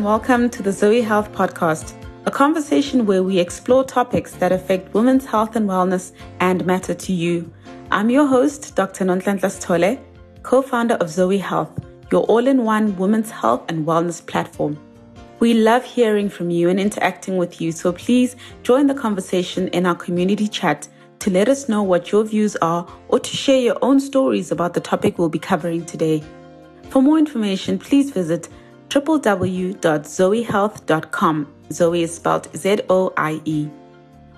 and welcome to the Zoie Health Podcast, a conversation where we explore topics that affect women's health and wellness and matter to you. I'm your host, Dr. Nonhlanhla Sithole, co founder of Zoie Health, your all in one women's health and wellness platform. We love hearing from you and interacting with you, so please join the conversation in our community chat to let us know what your views are or to share your own stories about the topic we'll be covering today. For more information, please visit www.zoiehealth.com. Zoie is spelled Z O I E.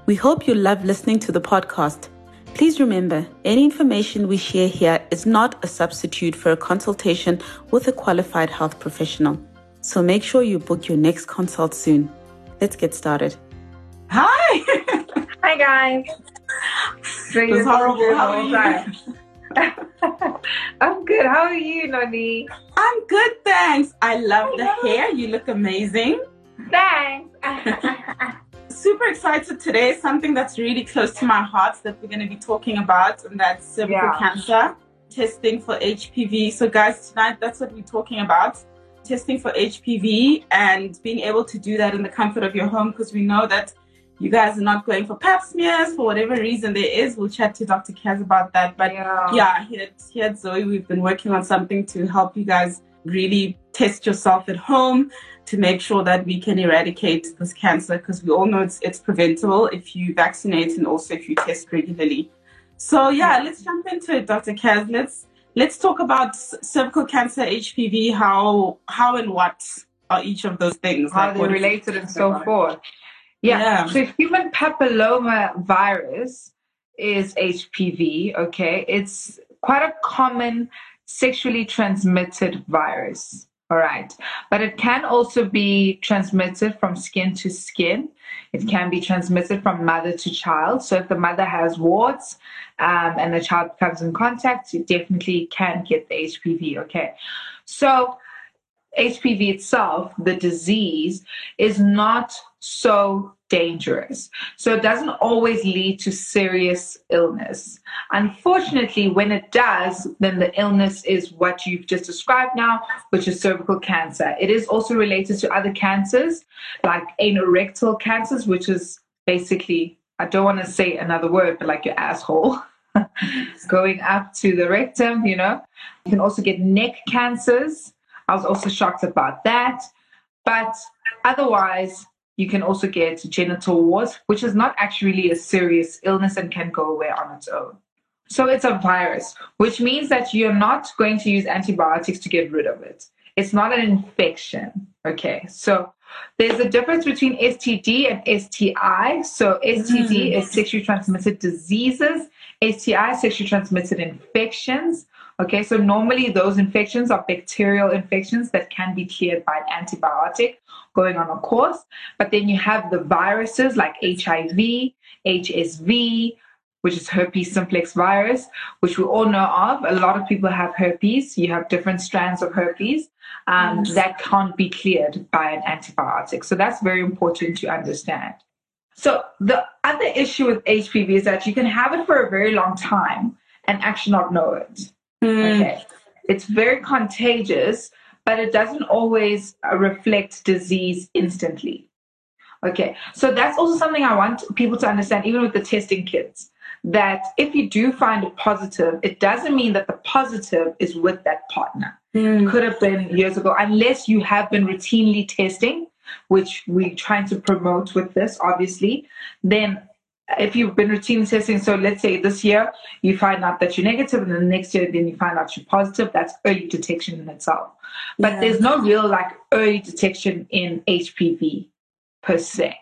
We hope you love listening to the podcast. Please remember, any information we share here is not a substitute for a consultation with a qualified health professional. So make sure you book your next consult soon. Let's get started. Hi! Hi, guys. It was horrible. How are you? I'm good. How are you, Noni? I'm good, thanks. I love the hair. You look amazing. Thanks. Super excited today. Something that's really close to my heart that we're going to be talking about, and that's um, cervical yeah. cancer testing for HPV. So, guys, tonight that's what we're talking about testing for HPV and being able to do that in the comfort of your home because we know that you guys are not going for pap smears for whatever reason there is. We'll chat to Dr. Kaz about that. But yeah, yeah here, here at Zoie, we've been working on something to help you guys really test yourself at home to make sure that we can eradicate this cancer because we all know it's, it's preventable if you vaccinate and also if you test regularly. So yeah, let's jump into it, Dr. Kaz. Let's let's talk about cervical cancer, HPV, how how and what are each of those things? How like, they're related and so forth. Yeah. yeah. So human papilloma virus is HPV, okay? It's quite a common sexually transmitted virus. All right. But it can also be transmitted from skin to skin. It can be transmitted from mother to child. So if the mother has warts um, and the child comes in contact, you definitely can get the HPV. Okay. So HPV itself, the disease, is not so dangerous. So it doesn't always lead to serious illness. Unfortunately, when it does, then the illness is what you've just described now, which is cervical cancer. It is also related to other cancers like anorectal cancers, which is basically, I don't want to say another word, but like your asshole. going up to the rectum, you know. You can also get neck cancers I was also shocked about that. But otherwise, you can also get genital warts, which is not actually a serious illness and can go away on its own. So it's a virus, which means that you're not going to use antibiotics to get rid of it. It's not an infection. Okay. So there's a difference between STD and STI. So STD mm. is sexually transmitted diseases. STI, sexually transmitted infections. Okay, so normally those infections are bacterial infections that can be cleared by an antibiotic going on a course. But then you have the viruses like HIV, HSV, which is herpes simplex virus, which we all know of. A lot of people have herpes. You have different strands of herpes um, that can't be cleared by an antibiotic. So that's very important to understand. So the other issue with HPV is that you can have it for a very long time and actually not know it. Mm. Okay. It's very contagious, but it doesn't always uh, reflect disease instantly. Okay. So that's also something I want people to understand, even with the testing kits, that if you do find it positive, it doesn't mean that the positive is with that partner. Mm. Could have been years ago, unless you have been routinely testing, which we're trying to promote with this, obviously, then if you've been routine testing, so let's say this year you find out that you're negative, and then the next year then you find out you're positive, that's early detection in itself. But yeah. there's no real like early detection in HPV per se.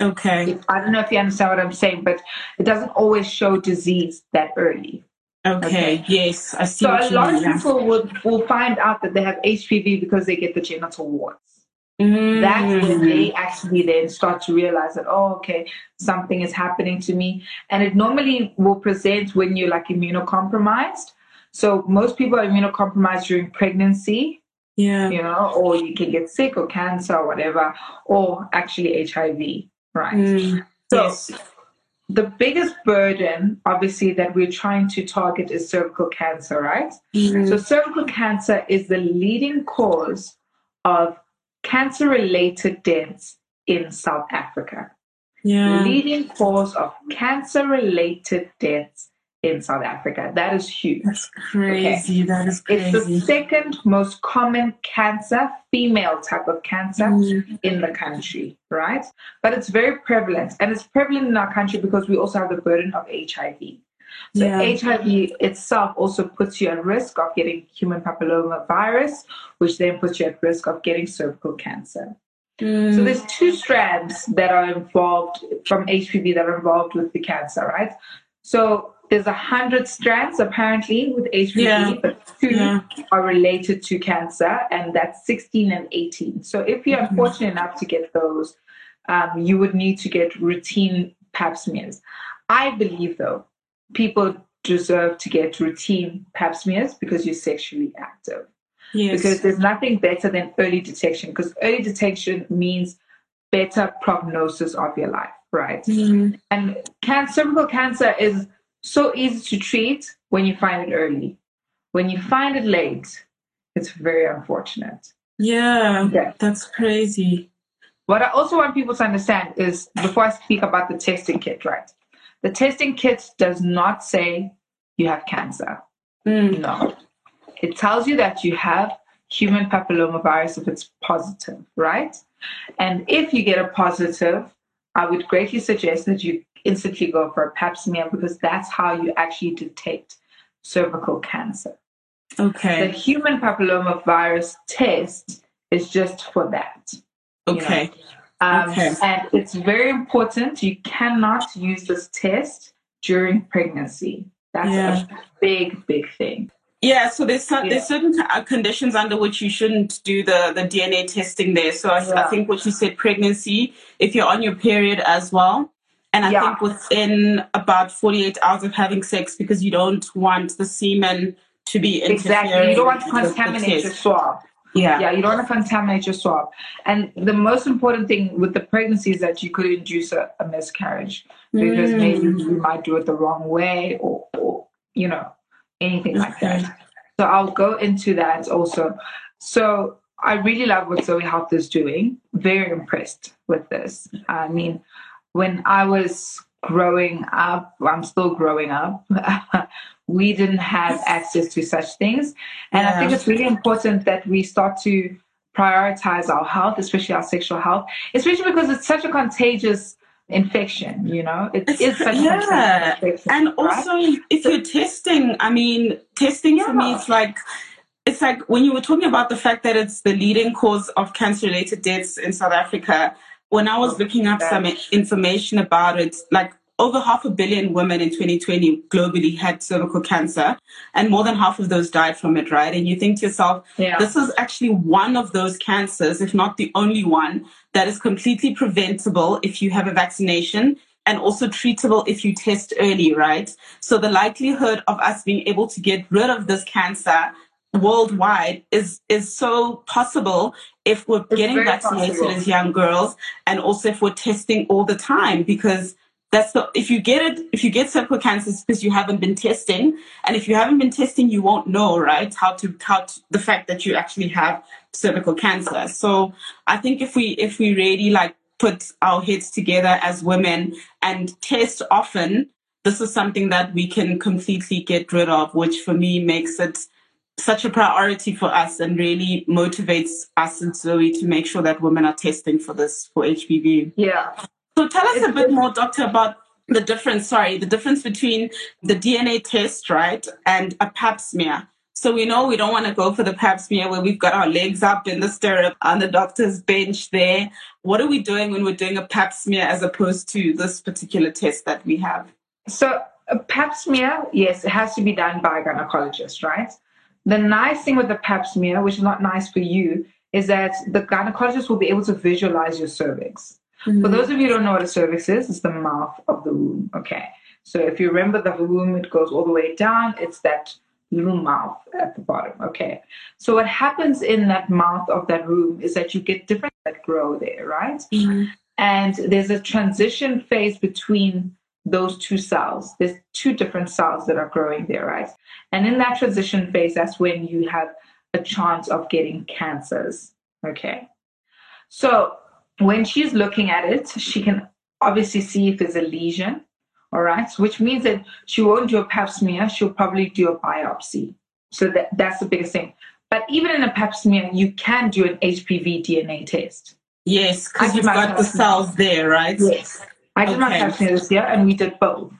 Okay. I don't know if you understand what I'm saying, but it doesn't always show disease that early. Okay. okay. Yes, I see. So a lot of people will will find out that they have HPV because they get the genital warts. Mm-hmm. That's when they actually then start to realize that, oh, okay, something is happening to me. And it normally will present when you're like immunocompromised. So most people are immunocompromised during pregnancy. Yeah. You know, or you can get sick or cancer or whatever, or actually HIV. Right. Mm. So yes. the biggest burden, obviously, that we're trying to target is cervical cancer, right? Mm. So cervical cancer is the leading cause of cancer related deaths in South Africa. Yeah. Leading cause of cancer related deaths in South Africa. That is huge. That's crazy. Okay. That is crazy. It's the second most common cancer, female type of cancer mm. in the country, right? But it's very prevalent. And it's prevalent in our country because we also have the burden of HIV. So yeah. HIV itself also puts you at risk of getting human papilloma virus, which then puts you at risk of getting cervical cancer. Mm. So there's two strands that are involved from HPV that are involved with the cancer, right? So there's a hundred strands apparently with HPV, yeah. but two yeah. are related to cancer, and that's 16 and 18. So if you're mm-hmm. fortunate enough to get those, um, you would need to get routine pap smears. I believe though, people deserve to get routine pap smears because you're sexually active. Yes. Because there's nothing better than early detection, because early detection means better prognosis of your life, right? Mm-hmm. And cancer, cervical cancer is so easy to treat when you find it early. When you find it late, it's very unfortunate. Yeah, yeah. that's crazy. What I also want people to understand is before I speak about the testing kit, right? The testing kit does not say you have cancer. Mm. No. It tells you that you have human papillomavirus if it's positive, right? And if you get a positive, I would greatly suggest that you instantly go for a pap smear because that's how you actually detect cervical cancer. Okay. The human papillomavirus test is just for that. Okay. You know? Um, okay. And it's very important. You cannot use this test during pregnancy. That's yeah. a big, big thing. Yeah, so there's some, yeah. there's certain uh, conditions under which you shouldn't do the, the DNA testing there. So I, yeah. I, think what you said, pregnancy, if you're on your period as well, and I think within about 48 hours of having sex, because you don't want the semen to be exactly. You don't want to contaminate your swab. Yeah. Yeah, you don't want to contaminate your swab. And the most important thing with the pregnancy is that you could induce a, a miscarriage because mm. maybe you might do it the wrong way or, or you know, anything like that. So I'll go into that also. So I really love what Zoie Health is doing. Very impressed with this. I mean, when I was growing up, I'm still growing up, we didn't have access to such things. And yeah. I think it's really important that we start to prioritize our health, especially our sexual health, especially because it's such a contagious infection, you know? It it's, is such yeah. And right? also, if you're testing, I mean, testing yeah. for me, it's like, it's like when you were talking about the fact that it's the leading cause of cancer related deaths in South Africa, when I was oh, looking up some information about it, like over half a billion women in 2020 globally had cervical cancer, and more than half of those died from it, right? And you think to yourself, yeah. this is actually one of those cancers, if not the only one, that is completely preventable if you have a vaccination and also treatable if you test early, right? So the likelihood of us being able to get rid of this cancer worldwide is is so possible if we're it's getting vaccinated possible. as young girls and also if we're testing all the time because that's the if you get it if you get cervical cancer it's because you haven't been testing and if you haven't been testing you won't know right how to how to, the fact that you actually have cervical cancer so i think if we if we really like put our heads together as women and test often this is something that we can completely get rid of which for me makes it such a priority for us and really motivates us and Zoie to make sure that women are testing for this for HPV. Yeah. So tell us a bit more, doctor, about the difference, sorry, the difference between the DNA test, right, and a pap smear. So we know we don't want to go for the pap smear where we've got our legs up in the stirrup on the doctor's bench there. What are we doing when we're doing a pap smear as opposed to this particular test that we have? So a pap smear, yes, it has to be done by a gynecologist, right? The nice thing with the pap smear, which is not nice for you, is that the gynecologist will be able to visualize your cervix. Mm-hmm. For those of you who don't know what a cervix is, it's the mouth of the womb. Okay. So if you remember the womb, it goes all the way down. It's that little mouth at the bottom. Okay. So what happens in that mouth of that womb is that you get different that grow there, right? Mm-hmm. And there's a transition phase between those two cells. There's two different cells that are growing there, right? And in that transition phase, that's when you have a chance of getting cancers. Okay. So when she's looking at it, she can obviously see if there's a lesion. All right, which means that she won't do a pap smear. She'll probably do a biopsy. So that, that's the biggest thing. But even in a pap smear, you can do an HPV DNA test. Yes, because you've got the cells there, right? Yes. I did okay. my pap smear this year and we did both.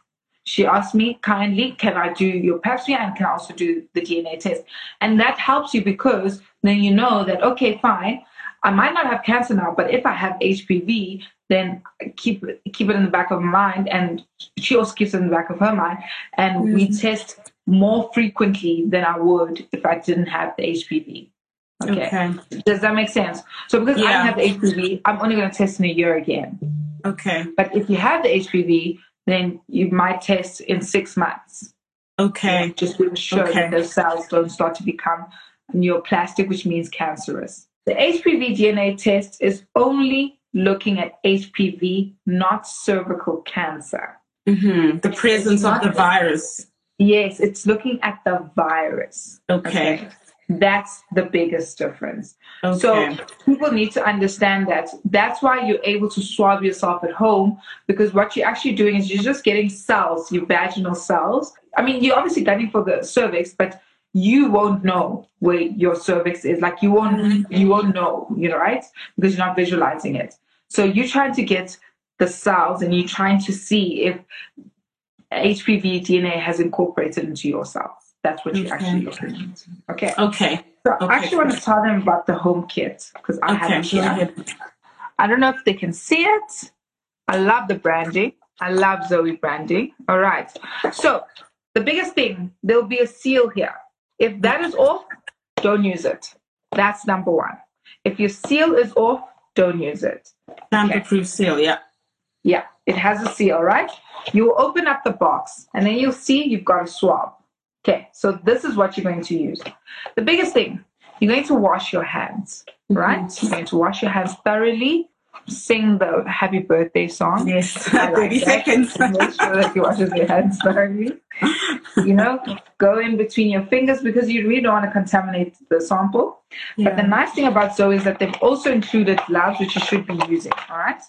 She asked me kindly, can I do your pap smear and can I also do the DNA test? And that helps you because then you know that, okay, fine, I might not have cancer now, but if I have HPV, then keep keep it in the back of my mind, and she also keeps it in the back of her mind, and mm-hmm. we test more frequently than I would if I didn't have the HPV. Okay. okay. Does that make sense? So because yeah. I don't have the HPV, I'm only going to test in a year again. Okay. But if you have the HPV, then you might test in six months. Okay. just to ensure okay. that those cells don't start to become neoplastic, which means cancerous. The HPV DNA test is only looking at HPV, not cervical cancer. Mm-hmm. The presence of the virus. Yes, it's looking at the virus. Okay. okay. That's the biggest difference. Okay. So people need to understand that. That's why you're able to swab yourself at home because what you're actually doing is you're just getting cells, your vaginal cells. I mean, you're obviously gunning for the cervix, but you won't know where your cervix is. Like you won't, mm-hmm. you won't know, you know, right? Because you're not visualizing it. So you're trying to get the cells and you're trying to see if HPV DNA has incorporated into your cells. That's what you're okay. actually looking at. Okay. Okay. So okay. I actually want to tell them about the home kit because I okay, have it here. I don't know if they can see it. I love the branding. I love Zoie branding. All right. So the biggest thing, there'll be a seal here. If that is off, don't use it. That's number one. If your seal is off, don't use it. Tamper-proof okay. seal, yeah. Yeah, it has a seal, right? You open up the box and then you'll see you've got a swab. Okay, so this is what you're going to use. The biggest thing, you're going to wash your hands, right? Mm-hmm. You're going to wash your hands thoroughly sing the happy birthday song. Yes, 30 seconds. Make sure that you wash your hands thoroughly. you know, go in between your fingers because you really don't want to contaminate the sample. Yeah. But the nice thing about Zoie is that they've also included gloves, which you should be using. All right.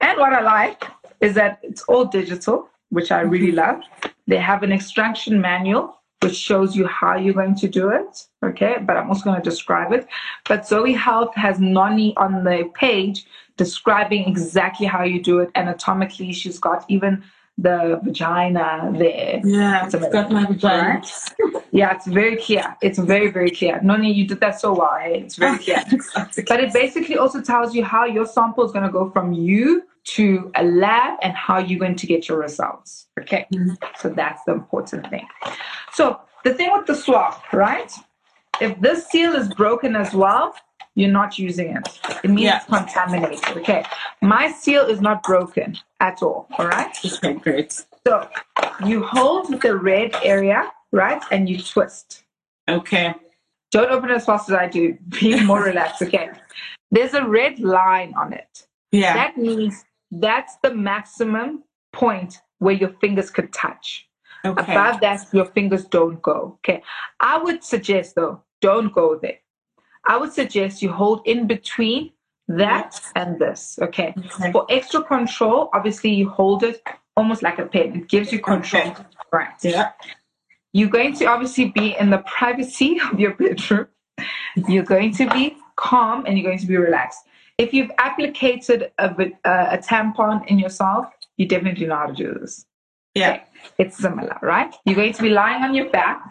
And what I like is that it's all digital, which I really love. They have an extraction manual which shows you how you're going to do it. Okay, but I'm also going to describe it. But Zoie Health has Noni on the page describing exactly how you do it anatomically. She's got even the vagina there. Yeah, it's got my vagina. yeah, it's very clear. It's very, very clear. Noni, you did that so well. Hey? It's very clear. but it basically also tells you how your sample is going to go from you to a lab and how you're going to get your results. Okay, mm-hmm. so that's the important thing. So the thing with the swab, right? If this seal is broken as well, you're not using it. It means yeah. it's contaminated. Okay, my seal is not broken at all. All right. Okay, great. So you hold the red area, right, and you twist. Okay. Don't open it as fast as I do. Be more relaxed. Okay. There's a red line on it. Yeah. That means that's the maximum point where your fingers could touch. Okay. Above that, your fingers don't go. Okay. I would suggest though, don't go there. I would suggest you hold in between that yes. and this. Okay? okay. For extra control, obviously you hold it almost like a pen. It gives you control. Okay. Right. Yeah. You're going to obviously be in the privacy of your bedroom. You're going to be calm and you're going to be relaxed. If you've applicated a, a, a tampon in yourself, you definitely know how to do this. Yeah. Okay. It's similar, right? You're going to be lying on your back.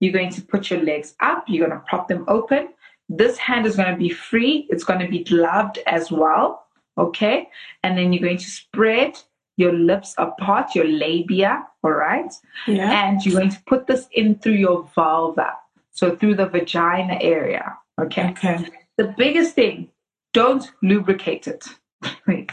You're going to put your legs up. You're going to prop them open. This hand is going to be free. It's going to be gloved as well. Okay. And then you're going to spread your lips apart, your labia. All right. Yeah. And you're going to put this in through your vulva. So through the vagina area. Okay. Okay. The biggest thing don't lubricate it, please.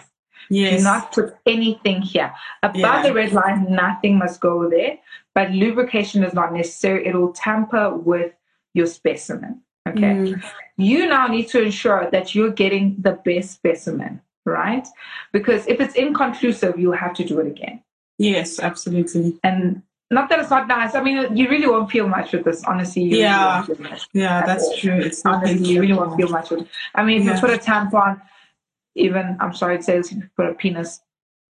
Yes. Do not put anything here. Above yeah. the red line, nothing must go there. But lubrication is not necessary. It will tamper with your specimen. Okay. Mm. You now need to ensure that you're getting the best specimen, right? Because if it's inconclusive, you'll have to do it again. Yes, absolutely. And not that it's not nice. I mean, you really won't feel much with this, honestly. yeah, really yeah, that's all. true. It's honestly, you really won't feel much with. It. I mean, if yeah. you put a tampon, even I'm sorry to say this, if you put a penis,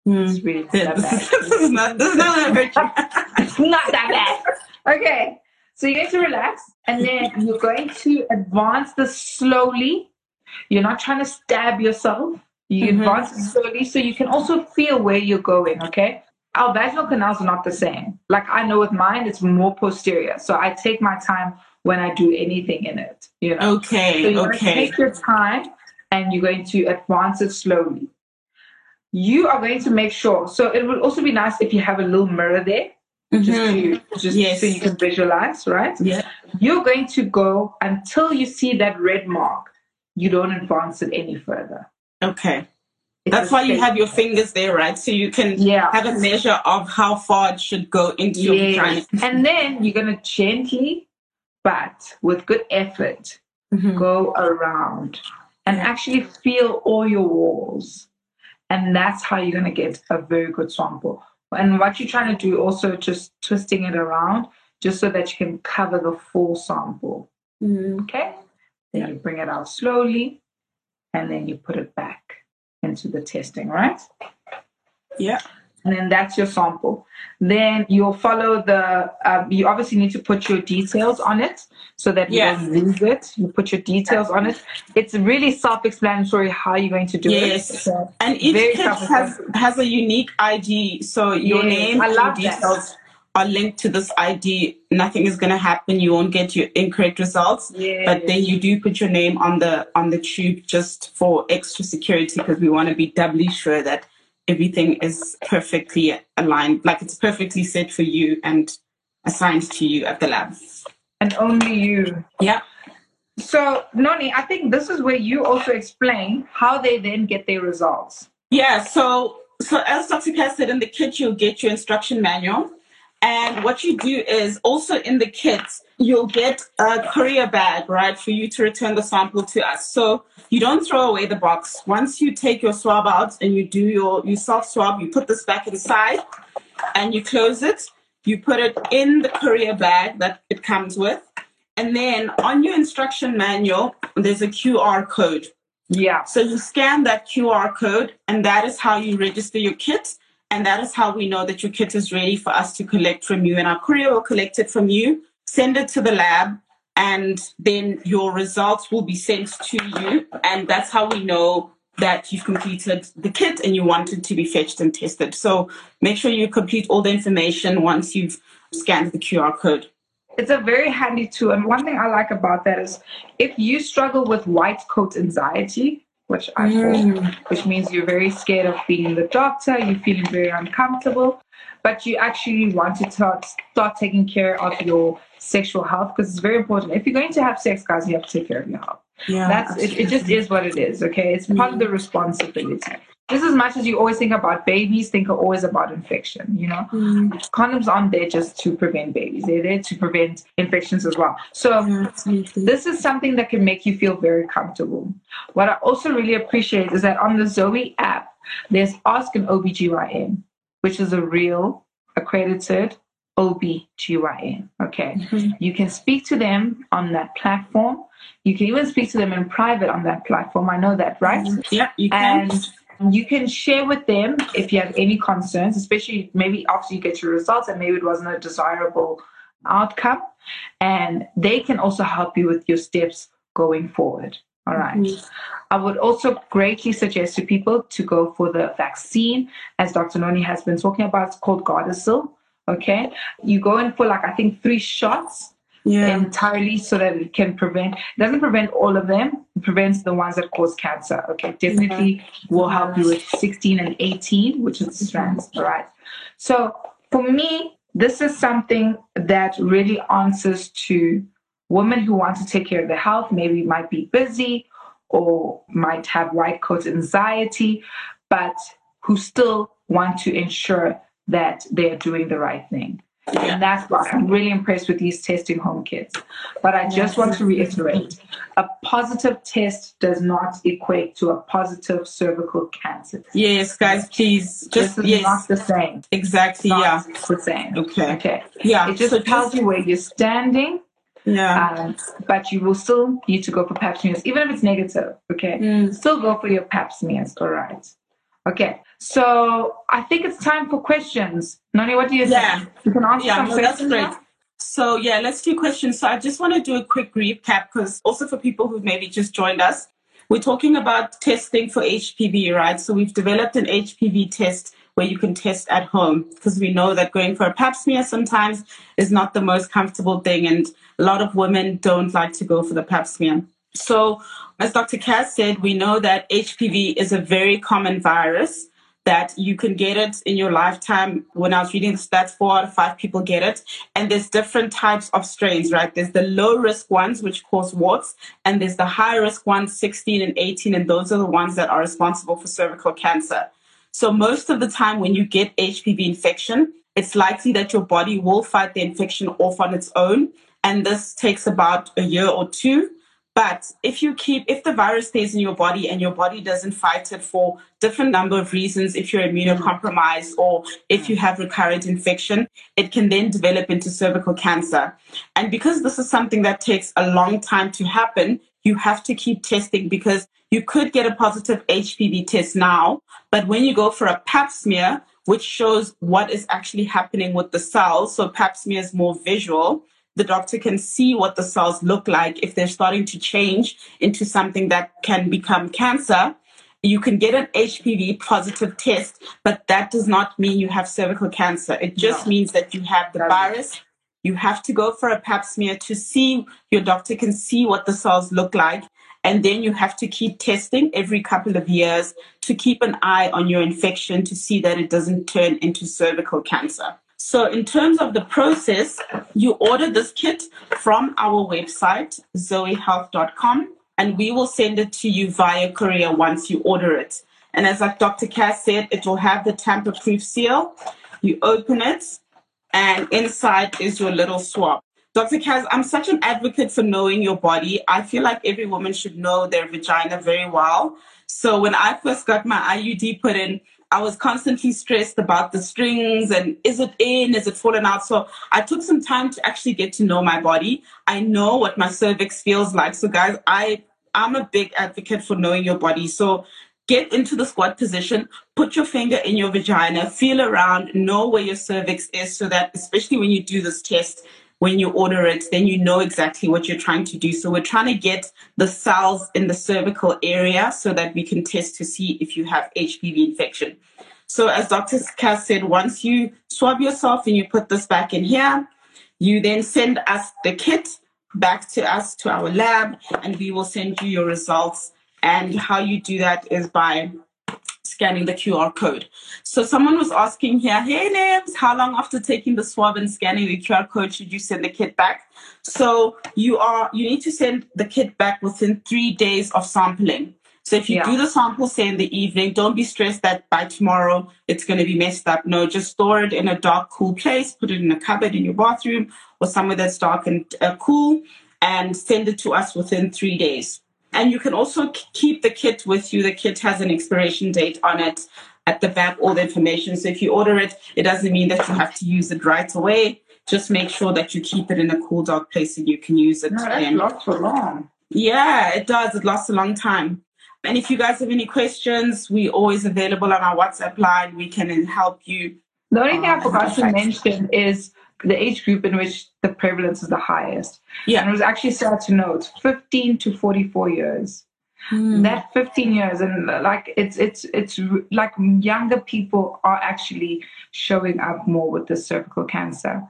mm. it's really not that bad. this is not, this is not that hurt you. not that bad. Okay, so you're going to relax, and then you're going to advance this slowly. You're not trying to stab yourself. You mm-hmm. advance slowly, so you can also feel where you're going. Okay our vaginal canals are not the same. Like I know with mine, it's more posterior. So I take my time when I do anything in it. You know? Okay. So you're okay. take your time and you're going to advance it slowly. You are going to make sure. So it would also be nice if you have a little mirror there. Mm-hmm. Just, to, just yes. so you can visualize, right? Yeah. You're going to go until you see that red mark. You don't advance it any further. Okay. That's why you have your fingers there, right? So you can yeah. have a measure of how far it should go into your vagina. And then you're going to gently, but with good effort, mm-hmm. go around and actually feel all your walls. And that's how you're going to get a very good sample. And what you're trying to do also just twisting it around just so that you can cover the full sample. Mm-hmm. Okay? Then you bring it out slowly and then you put it back into the testing, right? Yeah. And then that's your sample. Then you'll follow the, um, you obviously need to put your details on it so that you don't lose it. You put your details on it. It's really self explanatory how you're going to do yes. it. Yes. and each kit has, has a unique ID. So your yes. name, I love your details. That are linked to this ID, nothing is going to happen. You won't get your incorrect results. Yeah, but then you do put your name on the on the tube just for extra security because we want to be doubly sure that everything is perfectly aligned, like it's perfectly set for you and assigned to you at the lab. And only you. Yeah. So, Noni, I think this is where you also explain how they then get their results. Yeah. So, so as Dr. Cass said, in the kit, you'll get your instruction manual and what you do is also in the kits, you'll get a courier bag, right, for you to return the sample to us. So you don't throw away the box. Once you take your swab out and you do your you self swab, you put this back inside and you close it. You put it in the courier bag that it comes with. And then on your instruction manual, there's a QR code. Yeah. So you scan that QR code, and that is how you register your kit. And that is how we know that your kit is ready for us to collect from you. And our courier will collect it from you, send it to the lab, and then your results will be sent to you. And that's how we know that you've completed the kit and you want it to be fetched and tested. So make sure you complete all the information once you've scanned the QR code. It's a very handy tool. And one thing I like about that is if you struggle with white coat anxiety, which I mm. which means you're very scared of being the doctor, you're feeling very uncomfortable, but you actually want to start, start taking care of your sexual health because it's very important. If you're going to have sex, guys, you have to take care of your health. Yeah, that's it, it, just is what it is. Okay, it's part mm. of the responsibility just as much as you always think about babies, think always about infection. You know, mm. condoms aren't there just to prevent babies; they're there to prevent infections as well. So yeah, this is something that can make you feel very comfortable. What I also really appreciate is that on the Zoie app, there's Ask an OBGYN, which is a real accredited OBGYN. Okay, mm-hmm. you can speak to them on that platform. You can even speak to them in private on that platform. I know that, right? Yeah, you can. And you can share with them if you have any concerns, especially maybe after you get your results and maybe it wasn't a desirable outcome. And they can also help you with your steps going forward. All right. mm-hmm. I would also greatly suggest to people to go for the vaccine, as Dr. Noni has been talking about. It's called Gardasil. Okay. You go in for like, I think, three shots yeah. entirely so that it can prevent doesn't prevent all of them it prevents the ones that cause cancer okay definitely mm-hmm. will help you with 16 and 18 which is strands all right so for me this is something that really answers to women who want to take care of their health maybe might be busy or might have white coat anxiety but who still want to ensure that they're doing the right thing. And that's why I'm really impressed with these testing home kits. But I just want to reiterate a positive test does not equate to a positive cervical cancer. Yes, guys, please. Just this is yes. not the same. Exactly, yeah. the same. Okay. Okay. Yeah. It just so tells you where you're standing. Yeah. Um, but you will still need to go for pap smears, even if it's negative. Okay. Mm. Still go for your pap smears. All right. Okay. So I think it's time for questions. Noni, what do you yeah. think? You can answer yeah, some no, questions. That's great. So yeah, let's do questions. So I just want to do a quick recap because also for people who've maybe just joined us, we're talking about testing for HPV, right? So we've developed an HPV test where you can test at home because we know that going for a pap smear sometimes is not the most comfortable thing and a lot of women don't like to go for the pap smear. So as Dr. Cass said, we know that HPV is a very common virus that you can get it in your lifetime. When I was reading the stats, four out of five people get it. And there's different types of strains, right? There's the low risk ones, which cause warts, and there's the high risk ones, 16 and 18, and those are the ones that are responsible for cervical cancer. So most of the time when you get HPV infection, it's likely that your body will fight the infection off on its own. And this takes about a year or two. But if you keep, if the virus stays in your body and your body doesn't fight it for different number of reasons, if you're immunocompromised or if you have recurrent infection, it can then develop into cervical cancer. And because this is something that takes a long time to happen, you have to keep testing because you could get a positive HPV test now, but when you go for a pap smear, which shows what is actually happening with the cells, so pap smear is more visual, the doctor can see what the cells look like if they're starting to change into something that can become cancer. You can get an HPV positive test, but that does not mean you have cervical cancer. It just no. means that you have the virus. You have to go for a pap smear to see, your doctor can see what the cells look like. And then you have to keep testing every couple of years to keep an eye on your infection to see that it doesn't turn into cervical cancer. So, in terms of the process, you order this kit from our website, zoiehealth.com, and we will send it to you via courier once you order it. And as like Dr. Cass said, it will have the tamper proof seal. You open it, and inside is your little swab. Dr. Cass, I'm such an advocate for knowing your body. I feel like every woman should know their vagina very well. So when I first got my IUD put in, I was constantly stressed about the strings and is it in, is it falling out? So I took some time to actually get to know my body. I know what my cervix feels like. So guys, I I'm a big advocate for knowing your body. So get into the squat position, put your finger in your vagina, feel around, know where your cervix is so that especially when you do this test, when you order it, then you know exactly what you're trying to do. So we're trying to get the cells in the cervical area so that we can test to see if you have HPV infection. So as Dr. Cass said, once you swab yourself and you put this back in here, you then send us the kit back to us to our lab and we will send you your results. And how you do that is by scanning the QR code. So someone was asking here, hey Nams, how long after taking the swab and scanning the QR code should you send the kit back? So you are you need to send the kit back within three days of sampling. So if you yeah. do the sample say in the evening, don't be stressed that by tomorrow it's going to be messed up. No, just store it in a dark, cool place, put it in a cupboard in your bathroom or somewhere that's dark and uh, cool, and send it to us within three days. And you can also keep the kit with you. The kit has an expiration date on it at the back, all the information. So if you order it, it doesn't mean that you have to use it right away. Just make sure that you keep it in a cool, dark place and you can use it. No, that lasts for long. Yeah, it does. It lasts a long time. And if you guys have any questions, we're always available on our WhatsApp line. We can help you. The only thing I uh, forgot to mention is the age group in which the prevalence is the highest. Yeah. And it was actually sad to note 15 to 44 years. Mm. That 15 years and like it's it's it's like younger people are actually showing up more with the cervical cancer.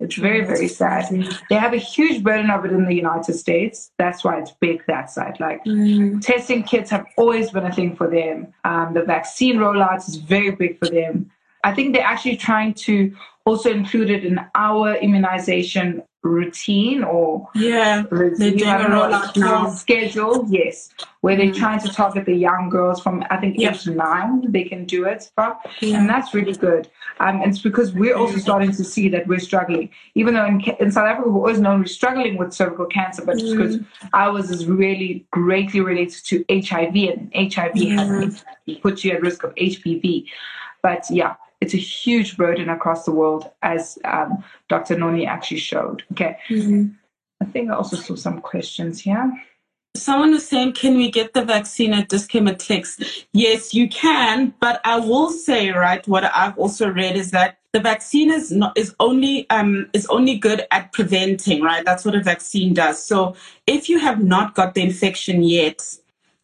It's very very sad. They have a huge burden of it in the United States. That's why it's big that side. Like mm. testing kits have always been a thing for them. Um, the vaccine rollouts is very big for them. I think they're actually trying to also included in our immunization routine or yeah they're doing a rollout now. schedule yes where they're mm. trying to target the young girls from i think yep. age nine they can do it from yeah. and that's really good um, and it's because we're also starting to see that we're struggling even though in, in south africa we've always known we're struggling with cervical cancer but mm. because ours is really greatly related to hiv and hiv mm. has put you at risk of hpv but yeah it's a huge burden across the world, as um, Dr. Noni actually showed. Okay. Mm-hmm. I think I also saw some questions here. Someone was saying, can we get the vaccine at Dis-Chem at Clicks? Yes, you can, but I will say, right, what I've also read is that the vaccine is not is only um is only good at preventing, right? That's what a vaccine does. So if you have not got the infection yet,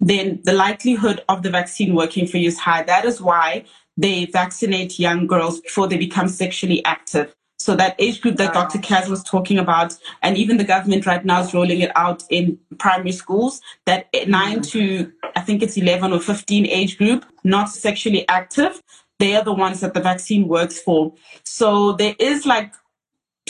then the likelihood of the vaccine working for you is high. That is why they vaccinate young girls before they become sexually active. So that age group that Dr. Kaz was talking about, and even the government right now is rolling it out in primary schools, that nine mm. to, I think it's 11 or 15 age group, not sexually active, they are the ones that the vaccine works for. So there is like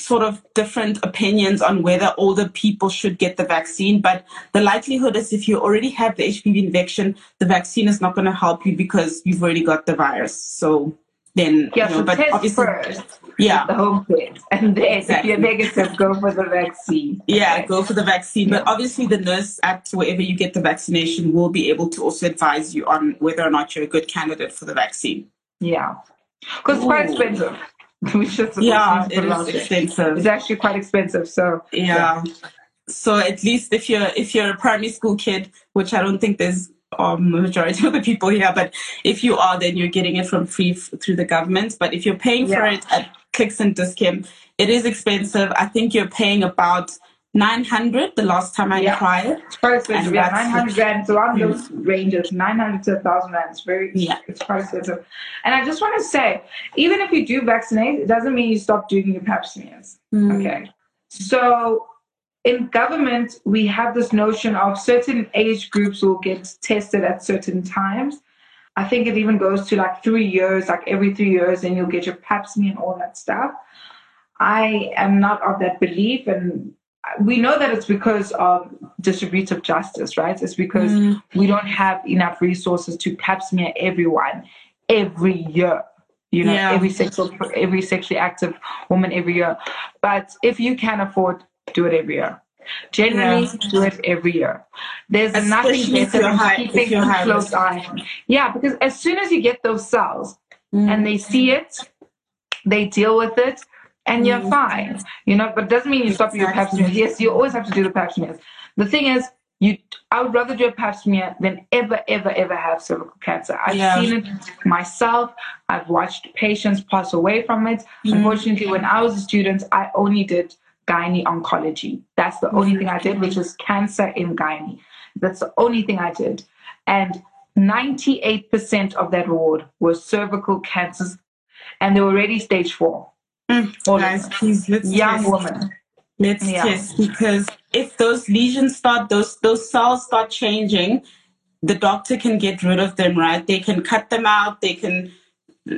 sort of different opinions on whether older people should get the vaccine, but the likelihood is if you already have the HPV infection, the vaccine is not going to help you because you've already got the virus. So then, yeah, you know, so but obviously, first. Yeah, the home kit, and then exactly. if you're negative, go for the vaccine. Yeah, go for the vaccine. Yeah. But obviously, the nurse at wherever you get the vaccination will be able to also advise you on whether or not you're a good candidate for the vaccine. Yeah, because it's quite expensive. we should yeah, it is expensive. It's actually quite expensive. So yeah. yeah. So at least if you're if you're a primary school kid, which I don't think there's um, majority of the people here, but if you are, then you're getting it from free f- through the government. But if you're paying yeah. for it at Clicks and Dis-Chem, it is expensive. I think you're paying about 900 the last time I yeah. quite expensive. Yeah, 900 rand. So around mm. those ranges, 900 to 1,000 rand. It's very, yeah. it's quite expensive. And I just want to say, even if you do vaccinate, it doesn't mean you stop doing your pap smears. Mm. Okay. So in government, we have this notion of certain age groups will get tested at certain times. I think it even goes to like three years, like every three years, and you'll get your pap smear and all that stuff. I am not of that belief, and we know that it's because of distributive justice, right? It's because mm. we don't have enough resources to pap smear everyone every year. You know, yeah. every sexual, every sexually active woman every year. But if you can afford, do it every year. Generally, yeah. do it every year. There's Especially nothing better than high, keeping a close eye. Yeah, because as soon as you get those cells mm. and they see it, they deal with it, and you're mm. fine. You know, but doesn't mean you stop your pap smears. Yes, you always have to do the pap smears. The thing is, you I would rather do a pap smear than ever, ever, ever have cervical cancer. I've yeah. seen it myself. I've watched patients pass away from it. Mm. Unfortunately, when I was a student, I only did gynae oncology. That's the only thing I did, which was cancer in gynae. That's the only thing I did. And 98% of that ward were cervical cancers, and they were already stage four. Mm, guys, please let's young woman. Let's yeah. test because if those lesions start, those those cells start changing, the doctor can get rid of them, right? They can cut them out. They can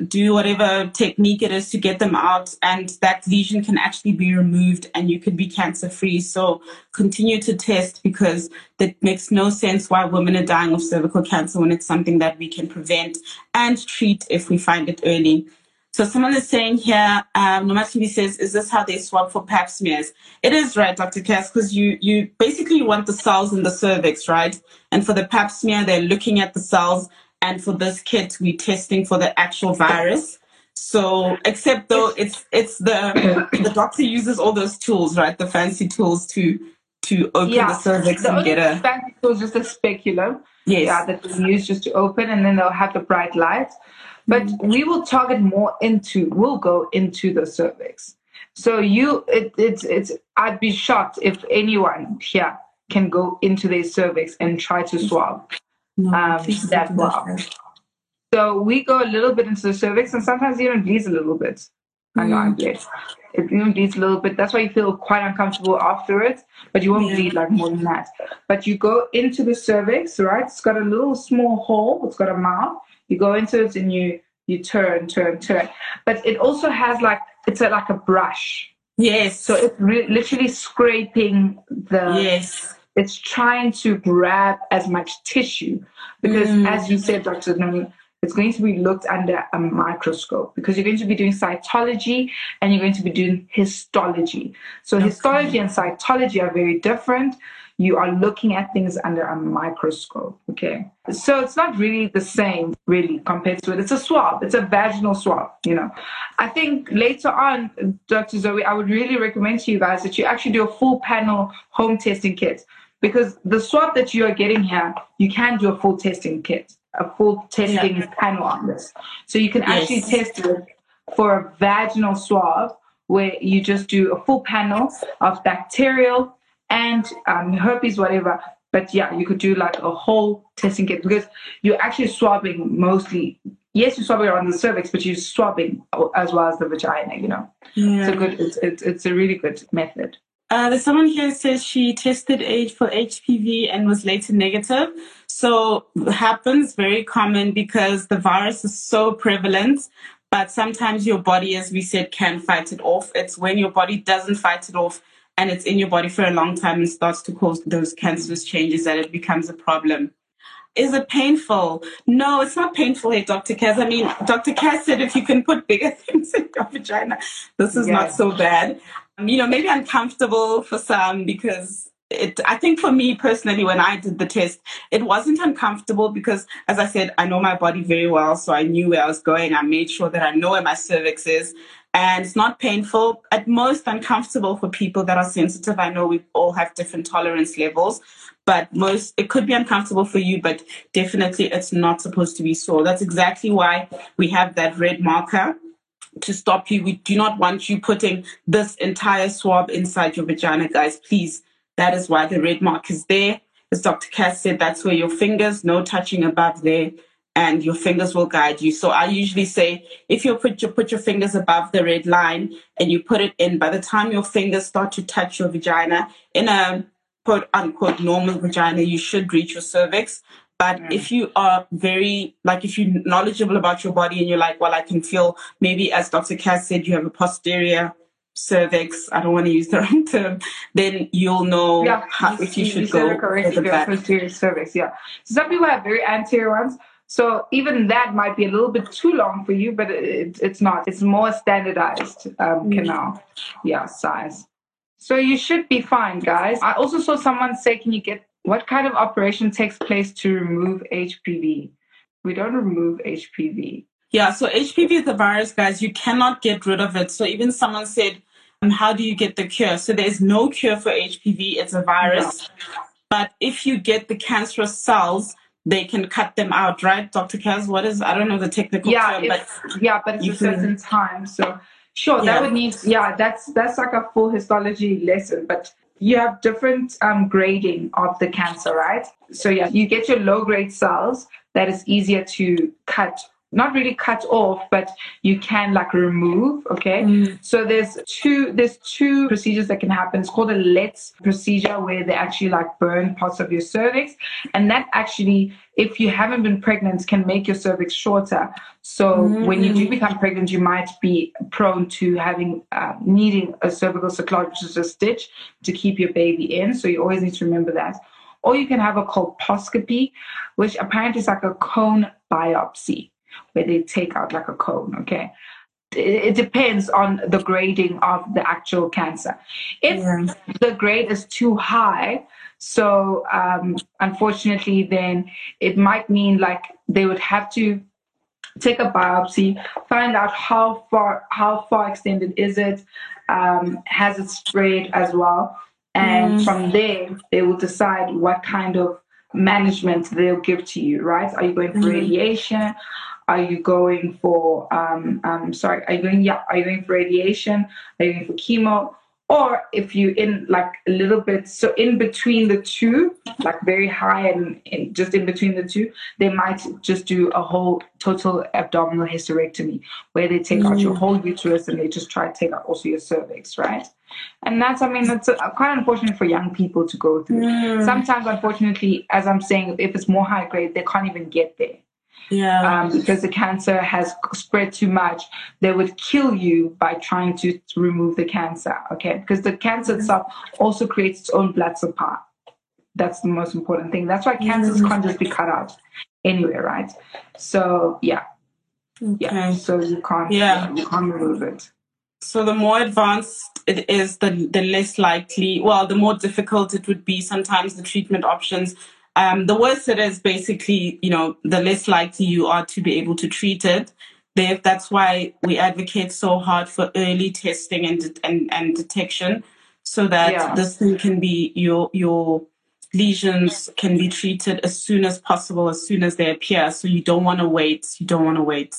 do whatever technique it is to get them out, and that lesion can actually be removed, and you could be cancer free. So continue to test because that makes no sense why women are dying of cervical cancer when it's something that we can prevent and treat if we find it early. So someone is saying here, um, Noma TV says, is this how they swab for pap smears? It is right, Dr. Cass, because you, you basically want the cells in the cervix, right? And for the pap smear, they're looking at the cells. And for this kit, we're testing for the actual virus. So, except though it's, it's the, the doctor uses all those tools, right? The fancy tools to, to open yeah. the cervix the and get a. fancy tool is just a speculum. Yes. Yeah, that they use just to open and then they'll have the bright light. But we will target more into, we'll go into the cervix. So you, it, it's, it's, I'd be shocked if anyone here can go into their cervix and try to swab no, um, that well. So we go a little bit into the cervix and sometimes it even bleeds a little bit. I know I'm blessed. It even bleeds a little bit. That's why you feel quite uncomfortable after it, but you won't yeah. bleed like more than that. But you go into the cervix, right? It's got a little small hole. It's got a mouth. You go into it and you you turn, turn, turn. But it also has like it's a, like a brush. Yes. So it's re- literally scraping the. Yes. It's trying to grab as much tissue because, mm. as you said, Dr. it's going to be looked under a microscope because you're going to be doing cytology and you're going to be doing histology. So okay. histology and cytology are very different. You are looking at things under a microscope. Okay. So it's not really the same, really, compared to it. It's a swab. It's a vaginal swab, you know. I think later on, Dr. Zoe, I would really recommend to you guys that you actually do a full panel home testing kit because the swab that you are getting here, you can do a full testing kit a full testing yeah. panel on this. So you can actually test it for a vaginal swab where you just do a full panel of bacterial and um, herpes, whatever. But yeah, you could do like a whole testing kit because you're actually swabbing mostly. Yes, you're swabbing on the cervix, but you're swabbing as well as the vagina. You know, yeah. it's a good. It's, it's it's a really good method. Uh, there's someone here who says she tested age for HPV and was later negative. So happens very common because the virus is so prevalent. But sometimes your body, as we said, can fight it off. It's when your body doesn't fight it off and it's in your body for a long time and starts to cause those cancerous changes that it becomes a problem. Is it painful? No, it's not painful hey, Dr. Kaz. I mean, Dr. Kaz said if you can put bigger things in your vagina, this is not so bad Um, you know, maybe uncomfortable for some because it, I think for me personally, when I did the test, it wasn't uncomfortable because, as I said, I know my body very well. So I knew where I was going. I made sure that I know where my cervix is. And it's not painful, at most uncomfortable for people that are sensitive. I know we all have different tolerance levels, but most, it could be uncomfortable for you, but definitely it's not supposed to be sore. That's exactly why we have that red marker to stop you. We do not want you putting this entire swab inside your vagina, guys. Please. That is why the red mark is there. As Dr. Cass said, that's where your fingers, no touching above there, and your fingers will guide you. So I usually say if you put your put your fingers above the red line and you put it in, by the time your fingers start to touch your vagina in a quote unquote normal vagina, you should reach your cervix. But mm. if you are very, like, if you're knowledgeable about your body and you're like, well, I can feel maybe, as Dr. Cass said, you have a posterior cervix, I don't want to use the wrong term, then you'll know yeah, how, if you, you should go for the back. posterior cervix. Yeah. So some people have very anterior ones. So even that might be a little bit too long for you, but it, it's not. It's more standardized um, mm. canal, yeah, size. So you should be fine, guys. I also saw someone say, "Can you get what kind of operation takes place to remove HPV? We don't remove HPV. Yeah, so HPV is a virus, guys. You cannot get rid of it. So even someone said, um, how do you get the cure? So there's no cure for HPV. It's a virus. No. But if you get the cancerous cells, they can cut them out, right, Dr. Kaz? What is, I don't know the technical yeah, term, but. Yeah, but it's a certain time. So sure, yeah. that would need, yeah, that's, that's like a full histology lesson. But you have different um, grading of the cancer, right? So yeah, you get your low grade cells that is easier to cut not really cut off, but you can like remove. Okay. Mm. So there's two, there's two procedures that can happen. It's called a LLETZ procedure where they actually like burn parts of your cervix. And that actually, if you haven't been pregnant, can make your cervix shorter. So mm. when you do become pregnant, you might be prone to having, uh, needing a cervical cerclage, which is a stitch to keep your baby in. So you always need to remember that. Or you can have a colposcopy, which apparently is like a cone biopsy where they take out like a cone, okay? It depends on the grading of the actual cancer. If yeah. the grade is too high, so um, unfortunately, then it might mean like they would have to take a biopsy, find out how far how far extended is it, um, has it spread as well, and mm. from there they will decide what kind of management they'll give to you. Right? Are you going for mm. radiation? Are you going for um, um sorry, are you going yeah, are you going for radiation? Are you going for chemo? Or if you in like a little bit so in between the two, like very high and in, just in between the two, they might just do a whole total abdominal hysterectomy where they take mm. out your mm. whole uterus and they just try to take out also your cervix, right? And that's, I mean, that's a, quite unfortunate for young people to go through. Mm. Sometimes, unfortunately, as I'm saying, if it's more high grade, they can't even get there Yeah. Um, because the cancer has spread too much, they would kill you by trying to, remove the cancer. Okay. Because the cancer itself also creates its own blood supply. That's the most important thing. That's why cancers mm-hmm. can't just be cut out anywhere, right? So yeah. Okay. Yeah. So you can't yeah. you can't remove it. So the more advanced it is, the the less likely, well, the more difficult it would be. Sometimes the treatment options, um, the worse it is, basically, you know, the less likely you are to be able to treat it. That's why we advocate so hard for early testing and and, and detection, so that yeah. this thing can be your your lesions can be treated as soon as possible, as soon as they appear. So you don't want to wait. You don't want to wait.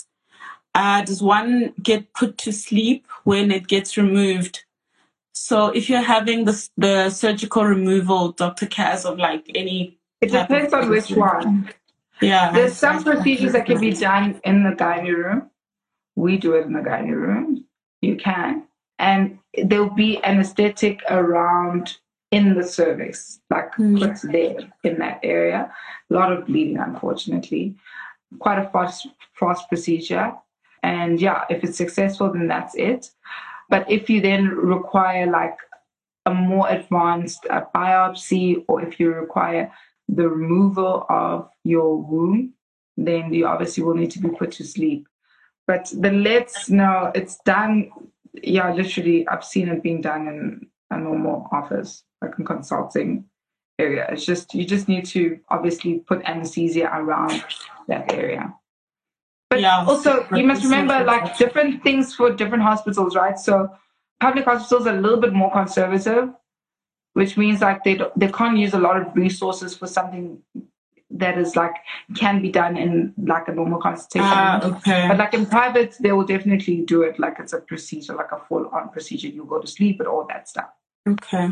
Uh, does one get put to sleep when it gets removed? So if you're having the, the surgical removal, Dr. Kaz, of like any. It depends on which one. Yeah. There's some procedures that can be done in the gynae room. We do it in the gynae room. You can. And there'll be anesthetic around in the cervix, like mm. there in that area. A lot of bleeding, unfortunately. Quite a fast, fast procedure. And yeah, if it's successful, then that's it. But if you then require like a more advanced uh, biopsy, or if you require the removal of your womb, then you obviously will need to be put to sleep. But the LLETZ, no, it's done. Yeah, literally, I've seen it being done in a normal office, like in consulting area. It's just you just need to obviously put anesthesia around that area. But yeah, also, you must remember like different things for different hospitals, right? So public hospitals are a little bit more conservative, which means like they they can't use a lot of resources for something that is like can be done in like a normal consultation. Ah, okay. But like in private, they will definitely do it like it's a procedure, like a full on procedure. You go to sleep and all that stuff. Okay.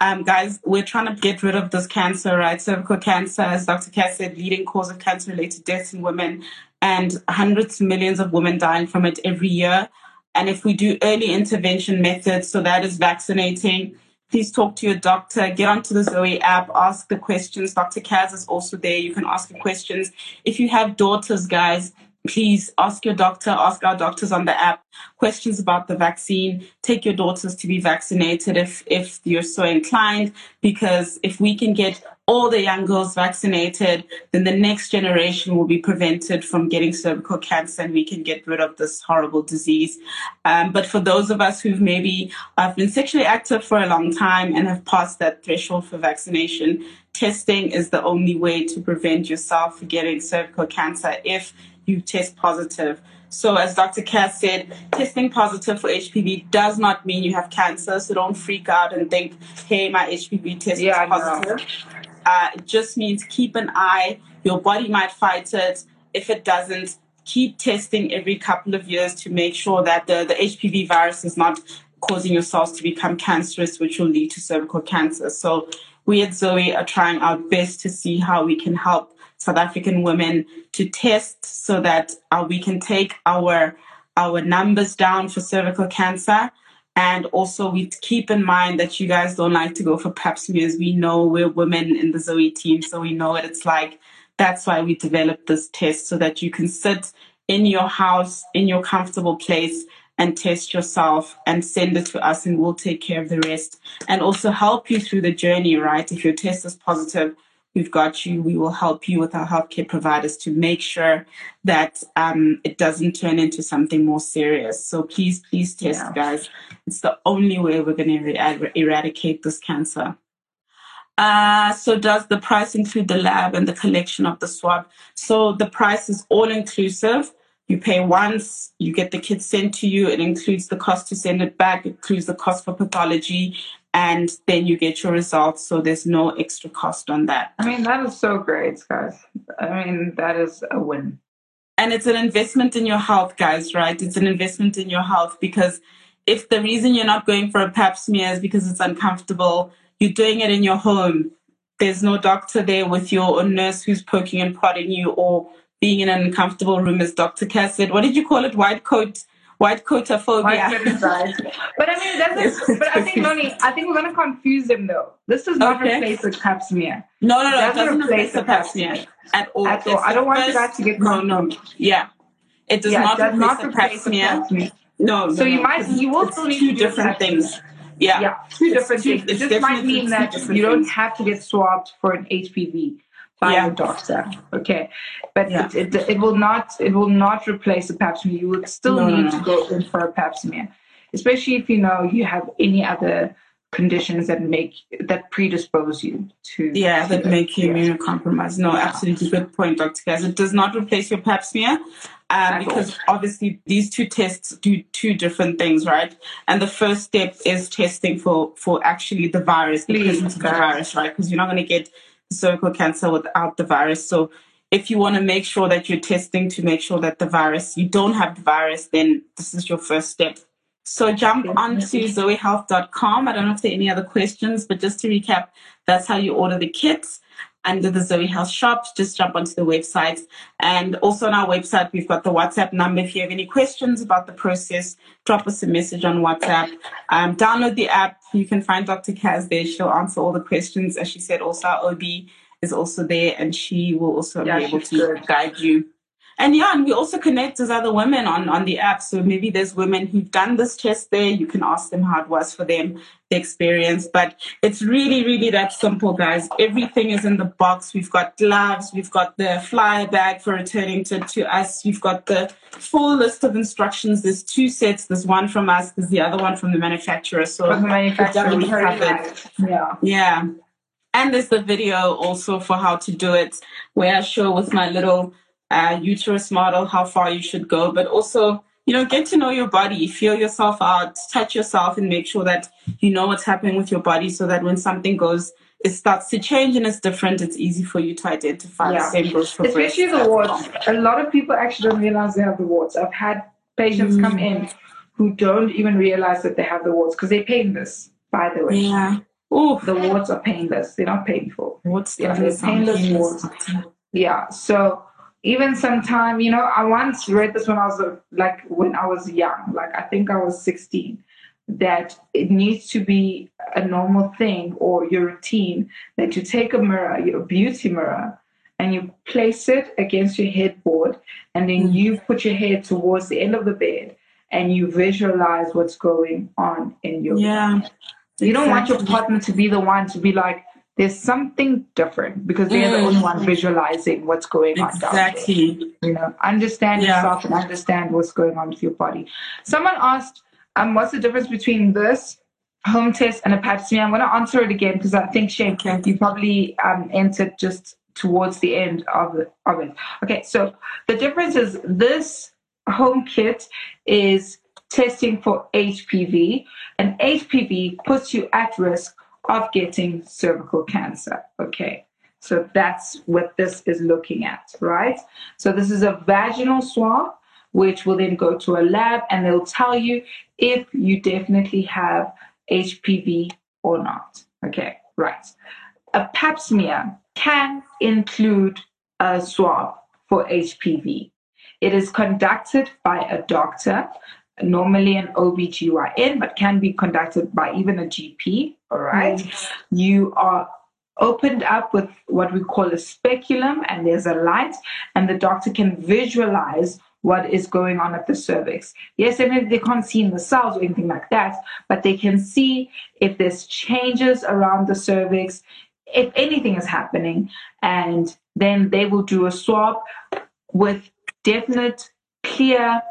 Um, guys, we're trying to get rid of this cancer, right? Cervical cancer, as Dr. Cass said, leading cause of cancer related deaths in women and hundreds of millions of women dying from it every year. And if we do early intervention methods, so that is vaccinating, please talk to your doctor, get onto the Zoie app, ask the questions. Dr. Kaz is also there. You can ask the questions. If you have daughters, guys, please ask your doctor, ask our doctors on the app questions about the vaccine. Take your daughters to be vaccinated if, if you're so inclined, because if we can get all the young girls vaccinated, then the next generation will be prevented from getting cervical cancer and we can get rid of this horrible disease. Um, but for those of us who've maybe have been sexually active for a long time and have passed that threshold for vaccination, testing is the only way to prevent yourself from getting cervical cancer if you test positive. So, as Dr. Cass said, testing positive for HPV does not mean you have cancer. So, don't freak out and think, hey, my HPV test yeah, is positive. Uh, it just means keep an eye. Your body might fight it. If it doesn't, keep testing every couple of years to make sure that the, the HPV virus is not causing your cells to become cancerous, which will lead to cervical cancer. So, we at Zoie are trying our best to see how we can help South African women to test so that uh, we can take our our numbers down for cervical cancer. And also, we keep in mind that you guys don't like to go for pap smears. We know we're women in the Zoie team, so we know what it's like. That's why we developed this test so that you can sit in your house, in your comfortable place, and test yourself and send it to us, and we'll take care of the rest and also help you through the journey, right? If your test is positive, We've got you. We will help you with our healthcare providers to make sure that um, it doesn't turn into something more serious. So please, please test, yeah. guys. It's the only way we're going to er- eradicate this cancer. Uh, so does the price include the lab and the collection of the swab? So the price is all inclusive. You pay once, you get the kit sent to you. It includes the cost to send it back, it includes the cost for pathology, and then you get your results. So there's no extra cost on that. I mean, that is so great, guys. I mean, that is a win. And it's an investment in your health, guys, right? It's an investment in your health because if the reason you're not going for a pap smear is because it's uncomfortable, you're doing it in your home. There's no doctor there with you or nurse who's poking and prodding you or being in an uncomfortable room, as Dr. Cass said. What did you call it? White coat White coatophobia. White but I mean, that's a, but I think, Lonnie, I think we're going to confuse them though. This does not okay. replace the pap smear. No, no, no, it doesn't, doesn't replace the pap smear at all. At all. I don't want that to get no, no. Yeah, it does yeah, not, it does replace not the pap smear. No, so no, you might, you will still need two different things. Yeah, yeah, two different things. It just might mean that you don't have to get swabbed for an HPV by yeah. a doctor. Okay, but yeah. it, it, it, will not it will not replace a pap smear. You would still no, need no. to go in for a pap smear, especially if you know you have any other conditions that make that predispose you to yeah that make you immunocompromised. No, yeah. absolutely good point, Dr. Kaz. It does not replace your pap smear. Um, because obviously these two tests do two different things, right? And the first step is testing for for actually the virus, presence of the virus, right? Because you're not going to get cervical cancer without the virus. So if you want to make sure that you're testing to make sure that the virus, you don't have the virus, then this is your first step. So jump onto zoiehealth.com. I don't know if there are any other questions, but just to recap, that's how you order the kits under the Zoie Health shop. Just jump onto the website. And also on our website, we've got the WhatsApp number. If you have any questions about the process, drop us a message on WhatsApp. Um, download the app. You can find Dr. Kaz there. She'll answer all the questions. As she said, also our OB is also there and she will also yeah, be able to good. guide you and yeah, and we also connect with other women on, on the app. So maybe there's women who've done this test there. You can ask them how it was for them, the experience. But it's really, really that simple, guys. Everything is in the box. We've got gloves. We've got the flyer bag for returning to, to us. We've got the full list of instructions. There's two sets. There's one from us. There's the other one from the manufacturer. So from the manufacturer, we covered. Yeah. Yeah. And there's the video also for how to do it, where I show with my little uh, uterus model, how far you should go, but also, you know, get to know your body, feel yourself out, touch yourself, and make sure that you know what's happening with your body so that when something goes, it starts to change and it's different, it's easy for you to identify. Yeah. The same goes for Especially the warts. A lot of people actually don't realize they have the warts. I've had patients mm. come in who don't even realize that they have the warts because they're painless, by the way. Yeah. Oh, the warts are painless. They're not painful. What's yeah, they're painless warts. Yeah. So even sometime, you know, I once read this when I was like when I was young, like I think I was 16, that it needs to be a normal thing or your routine that you take a mirror, your beauty mirror, and you place it against your headboard, and then mm. you put your head towards the end of the bed and you visualize what's going on in your yeah. You don't want your partner to be the one to be like, there's something different because they're mm. the only one visualizing what's going on. Exactly. You know, understand yeah. yourself and understand what's going on with your body. Someone asked, um, what's the difference between this home test and a pap smear? I'm going to answer it again because I think Shane, you probably um, entered just towards the end of of it. Okay, so the difference is this home kit is testing for HPV, and HPV puts you at risk of getting cervical cancer. Okay. So that's what this is looking at, right? So this is a vaginal swab, which will then go to a lab and they'll tell you if you definitely have HPV or not. Okay, right. A pap smear can include a swab for HPV. It is conducted by a doctor normally an OBGYN, but can be conducted by even a GP. All right. Mm. You are opened up with what we call a speculum, and there's a light, and the doctor can visualize what is going on at the cervix. Yes, and they can't see in the cells or anything like that, but they can see if there's changes around the cervix, if anything is happening, and then they will do a swab with definite, clear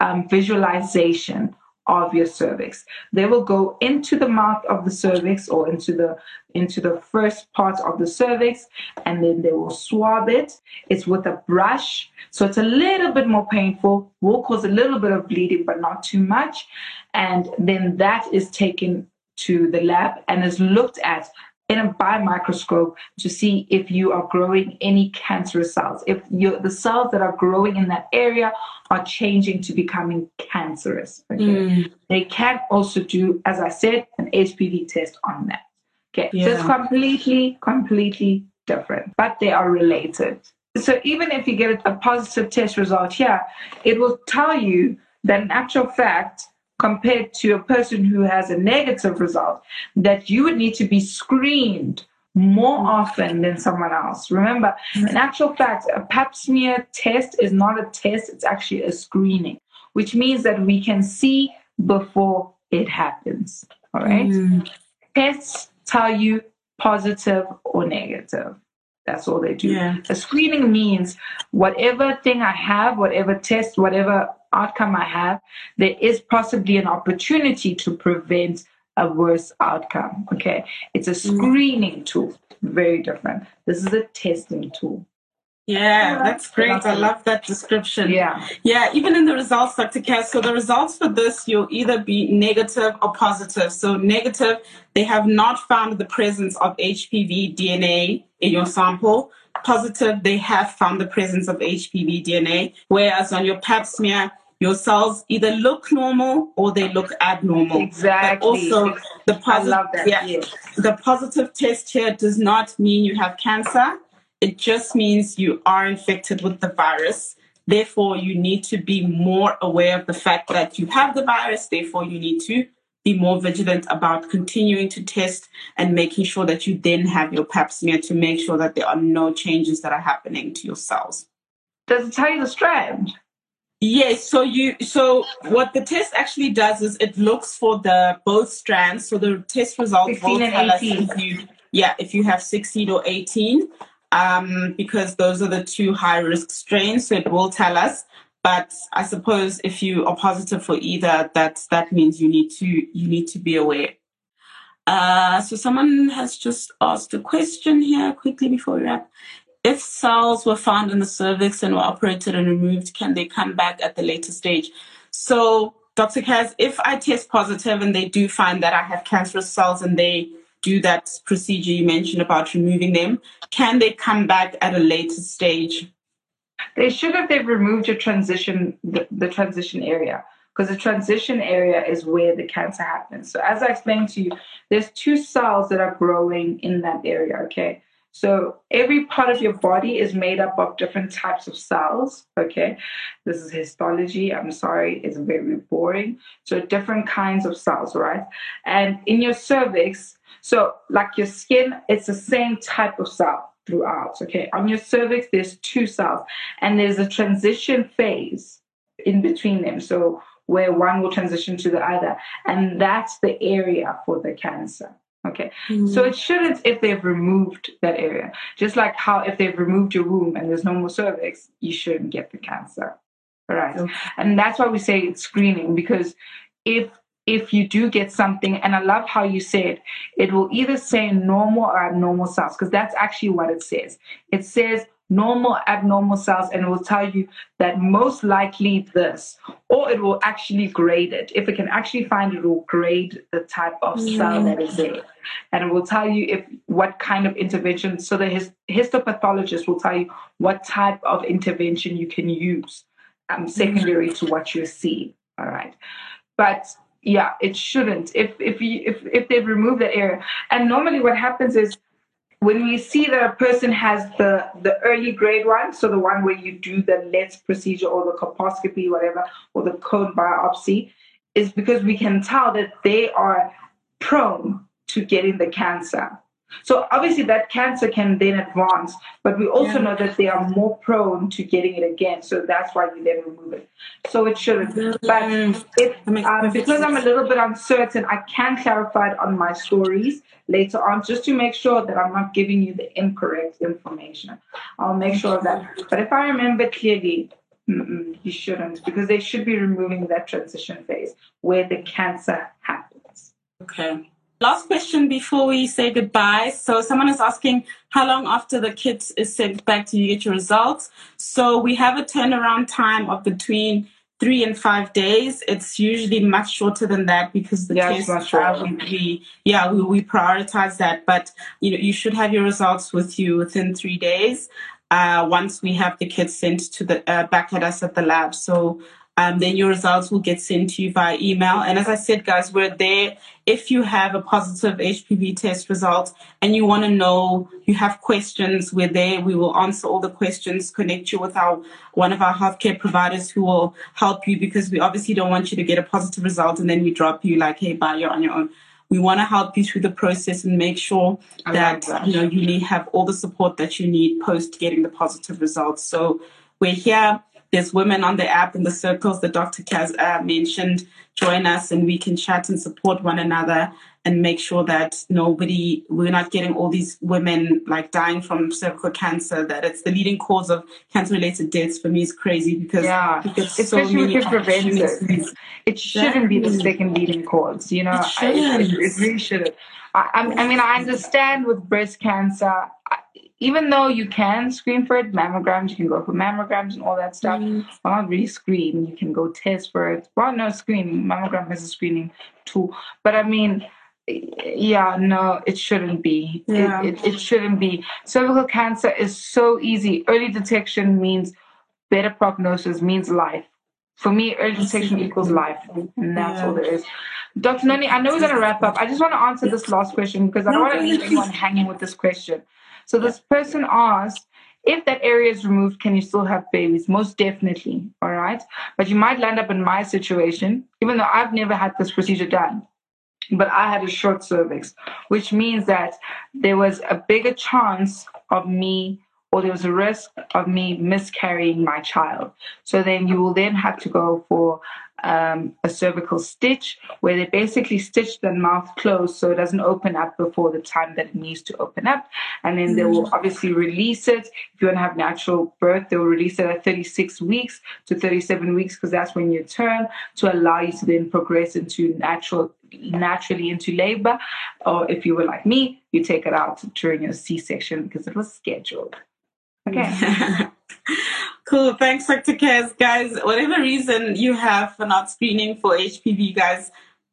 um, visualization of your cervix. They will go into the mouth of the cervix or into the into the first part of the cervix and then they will swab it. It's with a brush. So it's a little bit more painful, will cause a little bit of bleeding, but not too much. And then that is taken to the lab and is looked at in a biomicroscope to see if you are growing any cancerous cells. If you the cells that are growing in that area are changing to becoming cancerous. Okay. Mm. They can also do, as I said, an HPV test on that. Okay. Yeah. So it's completely, completely different, but they are related. So even if you get a positive test result here, it will tell you that in actual fact, compared to a person who has a negative result, that you would need to be screened more often than someone else. Remember, in actual fact, a pap smear test is not a test, it's actually a screening, which means that we can see before it happens. All right. Mm. Tests tell you positive or negative. That's all they do. Yeah. A screening means whatever thing I have, whatever test, whatever outcome I have, there is possibly an opportunity to prevent a worse outcome. Okay. It's a mm. screening tool. Very different. This is a testing tool. Yeah, that's great. I love that description. Yeah. Yeah, even in the results, Dr. Cass. So the results for this, you'll either be negative or positive. So negative, they have not found the presence of HPV DNA in your sample. Positive, they have found the presence of HPV DNA. Whereas on your pap smear, your cells either look normal or they look abnormal. Exactly. But also, the positive, yeah, yes. the positive test here does not mean you have cancer it just means you are infected with the virus. Therefore, you need to be more aware of the fact that you have the virus. Therefore, you need to be more vigilant about continuing to test and making sure that you then have your pap smear to make sure that there are no changes that are happening to your cells. Does it tell you the strand? Yes, so you so what the test actually does is it looks for the both strands. So the test results will tell us if you yeah, if you have 16 or 18 um, because those are the two high risk strains. So it will tell us. But I suppose if you are positive for either, that that means you need to you need to be aware. Uh, so someone has just asked a question here quickly before we wrap. If cells were found in the cervix and were operated and removed, can they come back at the later stage? So, Dr. Kaz, if I test positive and they do find that I have cancerous cells and they do that procedure you mentioned about removing them, can they come back at a later stage? They should have they've removed your transition, the, the transition area, because the transition area is where the cancer happens. So as I explained to you, there's two cells that are growing in that area. Okay. So every part of your body is made up of different types of cells. Okay. This is histology. I'm sorry. It's very boring. So different kinds of cells, right? And in your cervix, so, like your skin, it's the same type of cell throughout. Okay. On your cervix, there's two cells, and there's a transition phase in between them. So, where one will transition to the other. And that's the area for the cancer. Okay. Mm-hmm. So it shouldn't if they've removed that area. Just like how if they've removed your womb and there's no more cervix, you shouldn't get the cancer. All right. Okay. And that's why we say it's screening because if if you do get something, and I love how you said it will either say normal or abnormal cells, because that's actually what it says. It says normal, abnormal cells, and it will tell you that most likely this, or it will actually grade it. If it can actually find it, it will grade the type of cell that is there. And it will tell you if what kind of intervention. So the hist- histopathologist will tell you what type of intervention you can use um, secondary to what you're seeing. All right. But yeah, it shouldn't. If if you if if they remove that area, and normally what happens is when we see that a person has the the early grade one, so the one where you do the LLETZ procedure or the colposcopy, whatever, or the cone biopsy, is because we can tell that they are prone to getting the cancer. So obviously that cancer can then advance, but we also yeah. know that they are more prone to getting it again. So that's why you then remove it. So it shouldn't. But if, um, because I'm a little bit uncertain, I can clarify it on my stories later on, just to make sure that I'm not giving you the incorrect information. I'll make sure of that. But if I remember clearly, you shouldn't, because they should be removing that transition phase where the cancer happens. Okay. Last question before we say goodbye. So someone is asking how long after the kit is sent back do you get your results? So we have a turnaround time of between three and five days. It's usually much shorter than that because the yeah, test uh, we, we, yeah we, we prioritize that. But you know you should have your results with you within three days. Uh, once we have the kit sent to the uh, back at us at the lab. So um, then your results will get sent to you via email. And as I said, guys, we're there. If you have a positive HPV test result and you want to know, you have questions, we're there. We will answer all the questions, connect you with our one of our healthcare providers who will help you because we obviously don't want you to get a positive result and then we drop you like, hey, bye, you're on your own. We want to help you through the process and make sure that, that, you know you need have all the support that you need post getting the positive results. So we're here there's women on the app in the circles that Dr. Kaz uh, mentioned. Join us and we can chat and support one another and make sure that nobody, we're not getting all these women like dying from cervical cancer, that it's the leading cause of cancer related deaths for me is crazy because yeah, especially with your prevention. It shouldn't be the second leading cause, you know, it, I, it, it really shouldn't. I, I mean, I understand with breast cancer, even though you can screen for it, mammograms, you can go for mammograms and all that stuff. Mm. Well, not really screen. You can go test for it. Well, no, screening. Mammogram is a screening tool. But I mean, yeah, no, it shouldn't be. Yeah. It, it, it shouldn't be. Cervical cancer is so easy. Early detection means better prognosis, means life. For me, early detection equals life, and that's yeah. all there is. Dr. Noni, I know we're going to wrap up. I just want to answer this last question because I don't want to leave anyone hanging with this question. So this person asked, if that area is removed, can you still have babies? Most definitely. All right. But you might land up in my situation, even though I've never had this procedure done. But I had a short cervix, which means that there was a bigger chance of me or there was a risk of me miscarrying my child. So then you will then have to go for um, a cervical stitch where they basically stitch the mouth closed so it doesn't open up before the time that it needs to open up. And then they will mm. obviously release it. If you want to have natural birth, they will release it at 36 weeks to 37 weeks because that's when you turn to allow you to then progress into natural naturally into labor. Or if you were like me, you take it out during your C-section because it was scheduled. Okay. cool. Thanks, Dr. Kaz. Guys, whatever reason you have for not screening for HPV, guys,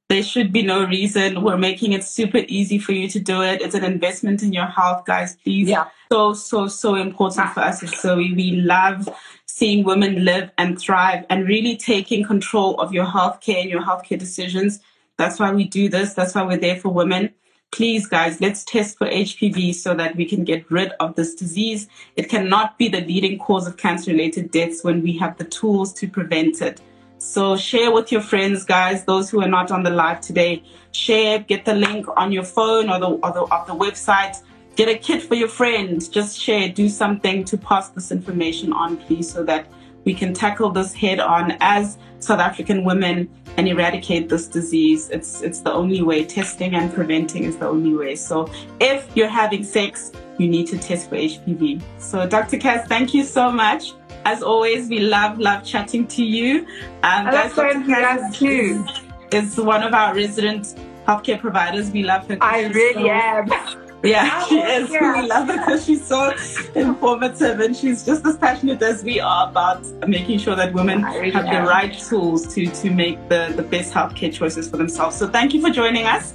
there should be no reason. We're making it super easy for you to do it. It's an investment in your health, guys. Please. Yeah. So, so, so important for us. So we, we love seeing women live and thrive and really taking control of your healthcare and your healthcare decisions. That's why we do this. That's why we're there for women please, guys, let's test for HPV so that we can get rid of this disease. It cannot be the leading cause of cancer related deaths when we have the tools to prevent it. So share with your friends, guys, those who are not on the live today. Share, get the link on your phone or the, or the, of the website. Get a kit for your friend. Just share, do something to pass this information on, please, so that we can tackle this head on as South African women and eradicate this disease. It's it's the only way. Testing and preventing is the only way. So if you're having sex, you need to test for HPV. So Dr. Cass, thank you so much. As always, we love love chatting to you. Um, guys, Dr. Kaz too. Is one of our resident healthcare providers. We love her. I really so, am. Yeah, she is. Yeah. We love her because she's so informative and she's just as passionate as we are about making sure that women really have am. the right tools to, to make the, the best healthcare choices for themselves. So thank you for joining us.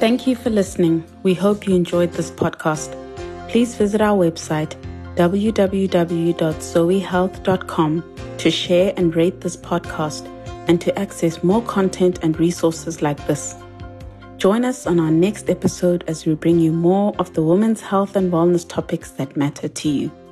Thank you for listening. We hope you enjoyed this podcast. Please visit our website www.zoiehealth.com to share and rate this podcast and to access more content and resources like this. Join us on our next episode as we bring you more of the women's health and wellness topics that matter to you.